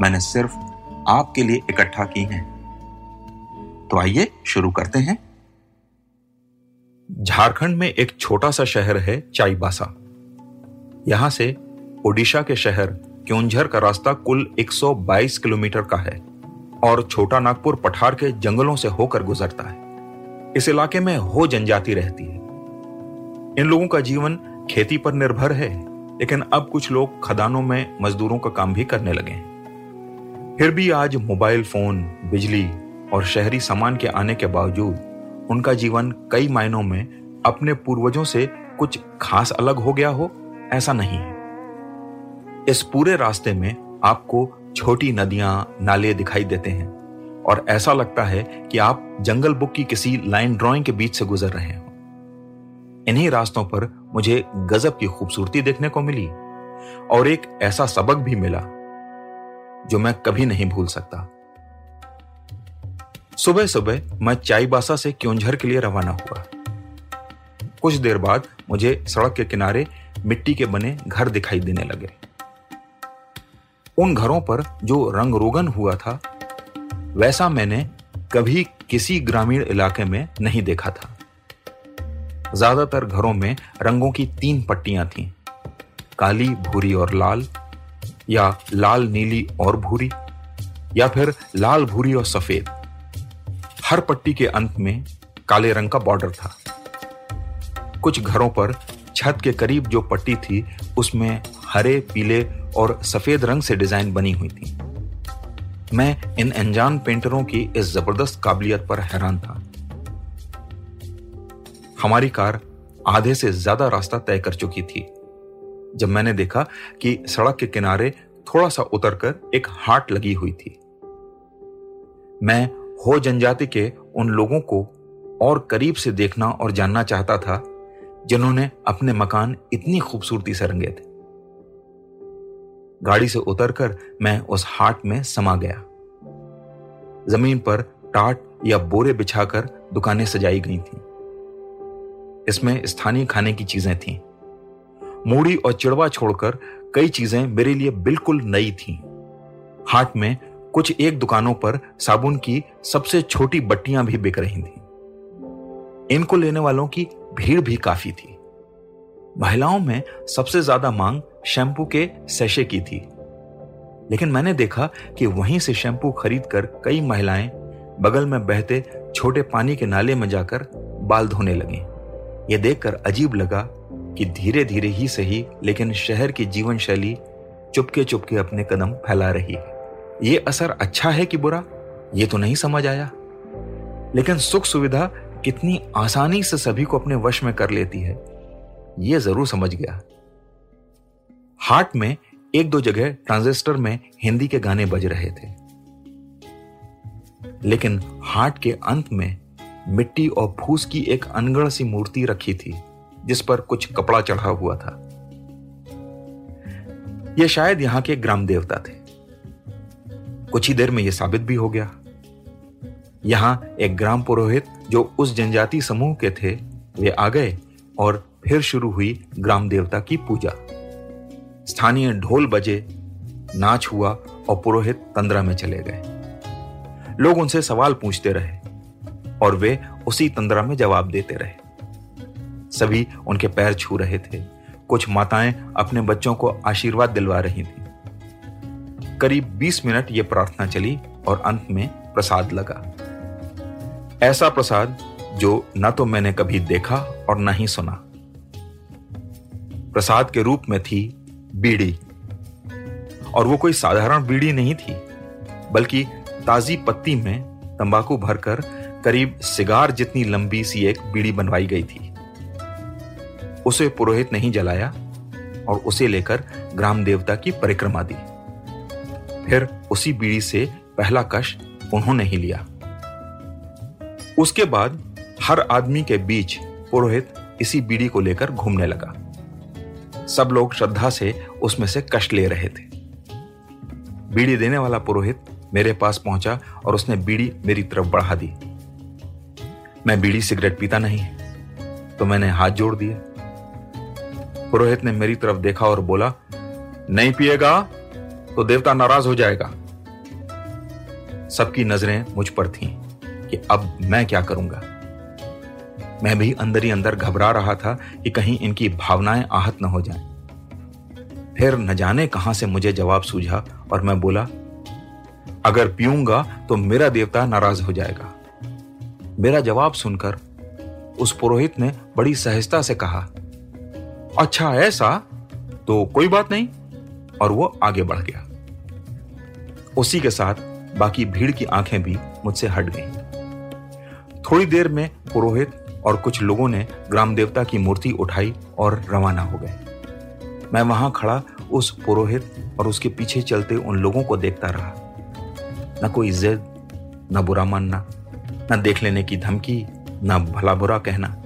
मैंने सिर्फ़ आपके लिए इकट्ठा की हैं। तो आइए शुरू करते हैं। झारखंड में एक छोटा सा शहर है चाईबासा। यहाँ से ओडिशा के शहर क्योंझर का रास्ता कुल 122 किलोमीटर का है और छोटा नागपुर पठार के जंगलों से होकर गुजरता है। इस इलाके में हो जनजाति रहती है। इन लोगों का जीवन खेती पर निर्भर है, लेकिन अब कुछ लोग खदानों में मजदूरों का काम भी करने लगे हैं। फिर भी आज मोबाइल फ़ोन, बिजली और शहरी सामान के आने के बावजूद, उनका जीवन कई मायनों में अपने पूर्वजों से कुछ खास अलग हो गया हो, ऐसा नहीं। है इस पूरे रास्ते में आपको छोटी नदियाँ, नाले दिखाई देते हैं और ऐसा लगता है कि आप जंगल बुक की किसी लाइन ड्राइंग के बीच से गुजर रहे हो। इन्हीं रास्तों पर मुझे गजब की खूबसूरती देखने को मिली और एक ऐसा सबक भी मिला जो मैं कभी नहीं भूल सकता। सुबह सुबह मैं चाईबासा से क्योंझर के लिए रवाना हुआ। कुछ देर बाद मुझे सड़क के किनारे मिट्टी के बने घर दिखाई देने लगे। उन घरों पर जो रंग रोगन हुआ था, वैसा मैंने कभी किसी ग्रामीण इलाके में नहीं देखा था। ज़्यादातर घरों में रंगों की तीन पट्टियाँ थीं, काली, भूरी और लाल। या लाल, नीली और भूरी, या फिर लाल, भूरी और सफ़ेद। हर पट्टी के अंत में काले रंग का बॉर्डर था। कुछ घरों पर छत के करीब जो पट्टी थी, उसमें हरे, पीले और सफ़ेद रंग से डिज़ाइन बनी हुई थी। मैं इन अनजान पेंटरों की इस ज़बरदस्त काबिलियत पर हैरान था। हमारी कार आधे से ज़्यादा रास्ता तय कर चुकी थी। जब मैंने देखा कि सड़क के किनारे थोड़ा सा उतरकर एक हाट लगी हुई थी। मैं हो जनजाति के उन लोगों को और करीब से देखना और जानना चाहता था, जिन्होंने अपने मकान इतनी खूबसूरती से रंगे थे। गाड़ी से उतरकर मैं उस हाट में समा गया। ज़मीन पर टाट या बोरे बिछाकर दुकानें सजाई गई थीं। इसमें स्थानीय खाने की चीज़ें थीं। मूड़ी और चिड़वा छोड़कर कई चीज़ें मेरे लिए बिल्कुल नई थीं। हाट में कुछ एक दुकानों पर साबुन की सबसे छोटी बट्टियाँ भी बिक रही थीं। इनको लेने वालों की भीड़ भी काफ़ी थी महिलाओं में सबसे ज़्यादा मांग शैम्पू के सैशे की थी लेकिन मैंने देखा कि वहीं से शैम्पू खरीदकर कई महिलाएँ बगल में बहते छोटे पानी के नाले में जाकर बाल धोने लगी यह देखकर अजीब लगा कि धीरे धीरे ही सही, लेकिन शहर की जीवन शैली चुपके चुपके अपने कदम फैला रही है। ये असर अच्छा है कि बुरा? ये तो नहीं समझ आया। लेकिन सुख सुविधा कितनी आसानी से सभी को अपने वश में कर लेती है, ये ज़रूर समझ गया। हाट में एक दो जगह ट्रांजिस्टर में हिंदी के गाने बज रहे थे। लेकिन हाट के अंत में मिट्टी और फूस की एक अनगढ़ सी मूर्ति रखी थी। जिस पर कुछ कपड़ा चढ़ा हुआ था। यह शायद यहाँ के ग्राम देवता थे। कुछ ही देर में यह साबित भी हो गया। यहाँ एक ग्राम पुरोहित जो उस जनजाति समूह के थे, वे आ गए और फिर शुरू हुई ग्राम देवता की पूजा। स्थानीय ढोल बजे, नाच हुआ और पुरोहित तंद्रा में चले गए। लोग उनसे सवाल पूछते रहे और वे उसी तंद्रा में जवाब देते रहे। सभी उनके पैर छू रहे थे। कुछ माताएँ अपने बच्चों को आशीर्वाद दिलवा रही थी। करीब 20 मिनट यह प्रार्थना चली और अंत में प्रसाद लगा। ऐसा प्रसाद जो न तो मैंने कभी देखा और न ही सुना। प्रसाद के रूप में थी बीड़ी। और वो कोई साधारण बीड़ी नहीं थी, बल्कि ताजी पत्ती में तंबाकू भरकर करीब सिगार जितनी लंबी सी एक बीड़ी बनवाई गई थी। उसे पुरोहित नहीं जलाया और उसे लेकर ग्राम देवता की परिक्रमा दी। फिर उसी बीड़ी से पहला कश उन्होंने ही लिया। उसके बाद हर आदमी के बीच पुरोहित इसी बीड़ी को लेकर घूमने लगा। सब लोग श्रद्धा से उसमें से कष्ट ले रहे थे। बीड़ी देने वाला पुरोहित मेरे पास पहुँचा और उसने बीड़ी मेरी तरफ़ बढ़ा दी। मैं बीड़ी सिगरेट पीता नहीं तो मैंने हाथ जोड़ दिए। पुरोहित ने मेरी तरफ़ देखा और बोला, नहीं पिएगा तो देवता नाराज़ हो जाएगा। सबकी नज़रें मुझ पर थीं कि अब मैं क्या करूँगा। मैं भी अंदर ही अंदर घबरा रहा था कि कहीं इनकी भावनाएँ आहत न हो जाएँ। फिर न जाने कहाँ से मुझे जवाब सूझा और मैं बोला, अगर पीऊँगा तो मेरा देवता नाराज़ हो जाएगा। मेरा जवाब सुनकर उस पुरोहित ने बड़ी सहजता से कहा अच्छा ऐसा? तो कोई बात नहीं। और वो आगे बढ़ गया। उसी के साथ बाकी भीड़ की आँखें भी मुझसे हट गईं। थोड़ी देर में पुरोहित और कुछ लोगों ने ग्राम देवता की मूर्ति उठाई और रवाना हो गए। मैं वहाँ खड़ा उस पुरोहित और उसके पीछे चलते उन लोगों को देखता रहा। न कोई जिद, न बुरा मानना, न देख लेने की धमकी, न भला बुरा कहना।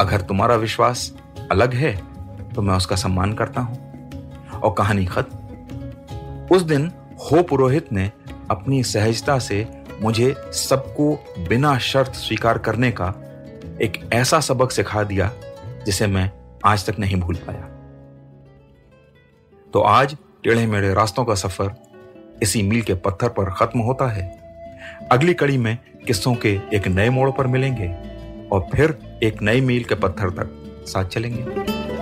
अगर तुम्हारा विश्वास अलग है तो मैं उसका सम्मान करता हूँ। और कहानी खत्म। उस दिन हो पुरोहित ने अपनी सहजता से मुझे सबको बिना शर्त स्वीकार करने का एक ऐसा सबक सिखा दिया, जिसे मैं आज तक नहीं भूल पाया। तो आज टेढ़े मेढ़े रास्तों का सफ़र इसी मील के पत्थर पर खत्म होता है। अगली कड़ी में किस्सों के एक नए मोड़ पर मिलेंगे और फिर एक नई मील के पत्थर तक। साथ चलेंगे।